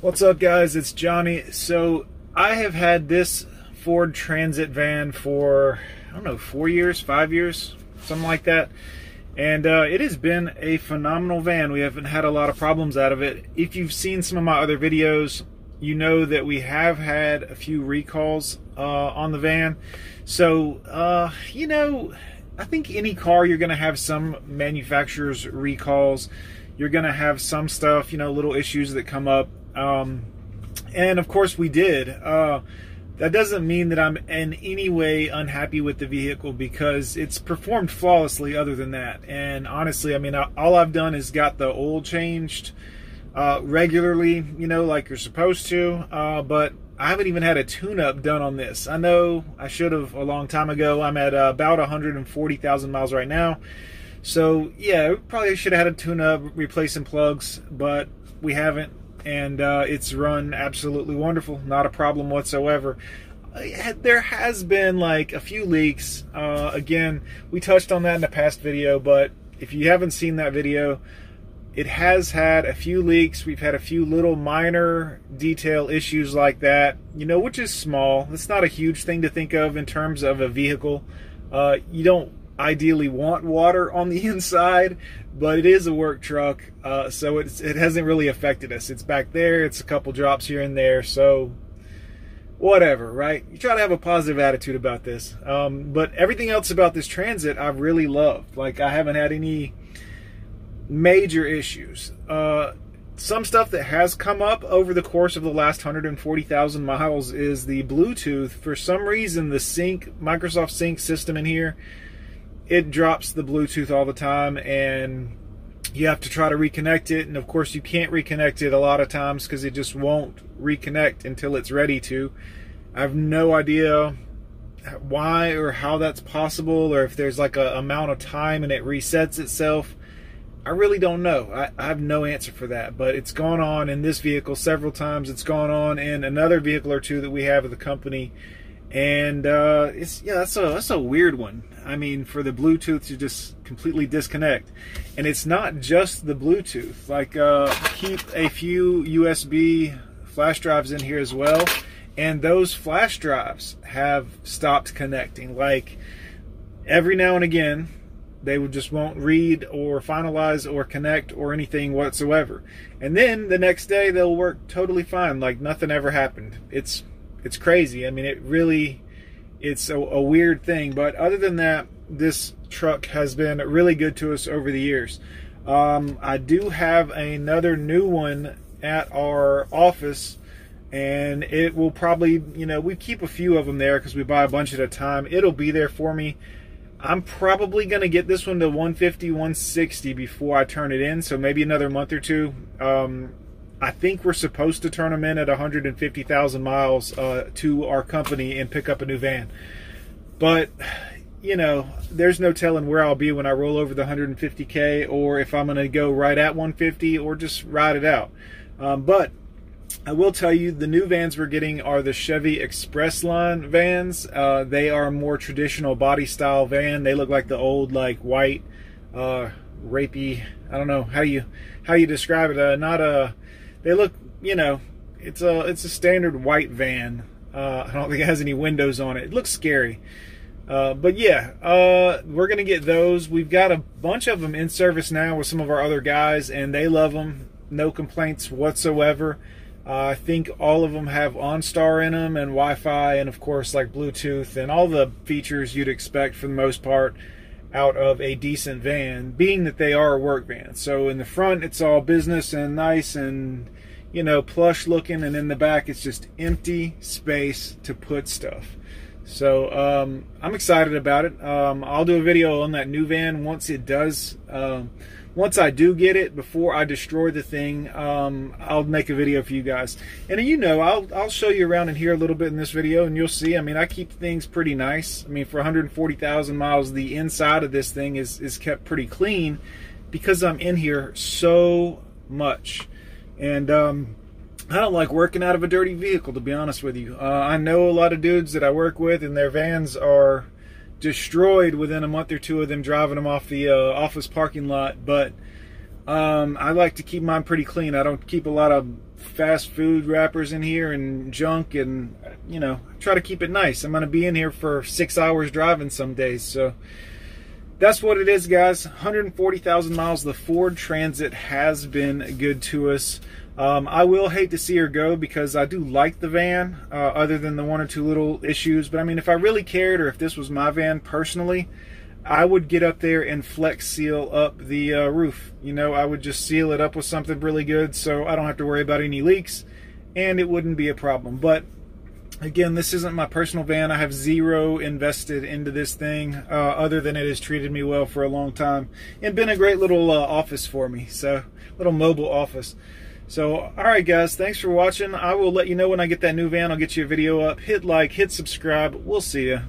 What's up, guys? It's Johnny. So, I have had this Ford Transit van for, I don't know, four years, five years, something like that. And uh, it has been a phenomenal van. We haven't had a lot of problems out of it. If you've seen some of my other videos, you know that we have had a few recalls uh, on the van. So, uh, you know, I think any car you're going to have some manufacturer's recalls. You're going to have some stuff, you know, little issues that come up. Um, and of course, we did. Uh, that doesn't mean that I'm in any way unhappy with the vehicle because it's performed flawlessly, other than that. And honestly, I mean, all I've done is got the oil changed uh, regularly, you know, like you're supposed to. Uh, but I haven't even had a tune-up done on this. I know I should have a long time ago. I'm at uh, about 140,000 miles right now. So yeah, probably should have had a tune-up, replacing plugs, but we haven't, and uh, it's run absolutely wonderful. Not a problem whatsoever. There has been like a few leaks. Uh, again, we touched on that in the past video, but if you haven't seen that video, it has had a few leaks. We've had a few little minor detail issues like that, you know, which is small. It's not a huge thing to think of in terms of a vehicle. Uh, you don't ideally want water on the inside, but it is a work truck, uh, so it hasn't really affected us. It's back there, it's a couple drops here and there, so whatever, right? You try to have a positive attitude about this. Um, but everything else about this transit, I've really loved. Like, I haven't had any major issues. Uh, some stuff that has come up over the course of the last 140,000 miles is the Bluetooth. For some reason, the Sync Microsoft Sync system in here, it drops the Bluetooth all the time, and you have to try to reconnect it. And of course, you can't reconnect it a lot of times because it just won't reconnect until it's ready to. I have no idea why or how that's possible, or if there's like a amount of time and it resets itself. I really don't know. I, I, have no answer for that, but it's gone on in this vehicle several times. It's gone on in another vehicle or two that we have at the company, and uh, it's yeah, that's a that's a weird one. I mean, for the Bluetooth to just completely disconnect, and it's not just the Bluetooth. Like, uh, keep a few USB flash drives in here as well, and those flash drives have stopped connecting. Like every now and again they would just won't read or finalize or connect or anything whatsoever. And then the next day they'll work totally fine, like nothing ever happened. It's it's crazy. I mean, it really it's a, a weird thing. But other than that, this truck has been really good to us over the years. Um, I do have another new one at our office and it will probably you know we keep a few of them there because we buy a bunch at a time it'll be there for me I'm probably going to get this one to 150, 160 before I turn it in. So maybe another month or two. Um, I think we're supposed to turn them in at 150,000 miles uh, to our company and pick up a new van. But, you know, there's no telling where I'll be when I roll over the 150K or if I'm going to go right at 150 or just ride it out. Um, but I will tell you the new vans we're getting are the Chevy Express line vans. Uh, they are a more traditional body style van. They look like the old like white, uh, rapey. I don't know how you how you describe it. Uh, not a. They look you know it's a it's a standard white van. Uh, I don't think it has any windows on it. It looks scary. Uh, but yeah, uh, we're gonna get those. We've got a bunch of them in service now with some of our other guys, and they love them. No complaints whatsoever. Uh, I think all of them have OnStar in them and Wi-Fi, and of course like Bluetooth and all the features you'd expect for the most part out of a decent van, being that they are a work van. So in the front it's all business and nice and you know plush looking, and in the back it's just empty space to put stuff. So um, I'm excited about it. Um, I'll do a video on that new van once it does. Um, once I do get it, before I destroy the thing, um, I'll make a video for you guys. And you know, I'll I'll show you around in here a little bit in this video, and you'll see. I mean, I keep things pretty nice. I mean, for 140,000 miles, the inside of this thing is is kept pretty clean because I'm in here so much, and um, I don't like working out of a dirty vehicle, to be honest with you. Uh, I know a lot of dudes that I work with, and their vans are destroyed within a month or two of them driving them off the uh, office parking lot. But Um, I like to keep mine pretty clean. I don't keep a lot of fast food wrappers in here and junk and you know try to keep it nice i'm to be in here for six hours driving some days so that's what it is guys 140000 miles the ford transit has been good to us um, i will hate to see her go because i do like the van uh, other than the one or two little issues but i mean if i really cared or if this was my van personally I would get up there and flex seal up the uh, roof. You know, I would just seal it up with something really good so I don't have to worry about any leaks and it wouldn't be a problem. But again, this isn't my personal van. I have zero invested into this thing uh, other than it has treated me well for a long time and been a great little uh, office for me. So, little mobile office. So, all right, guys, thanks for watching. I will let you know when I get that new van. I'll get you a video up. Hit like, hit subscribe. We'll see you.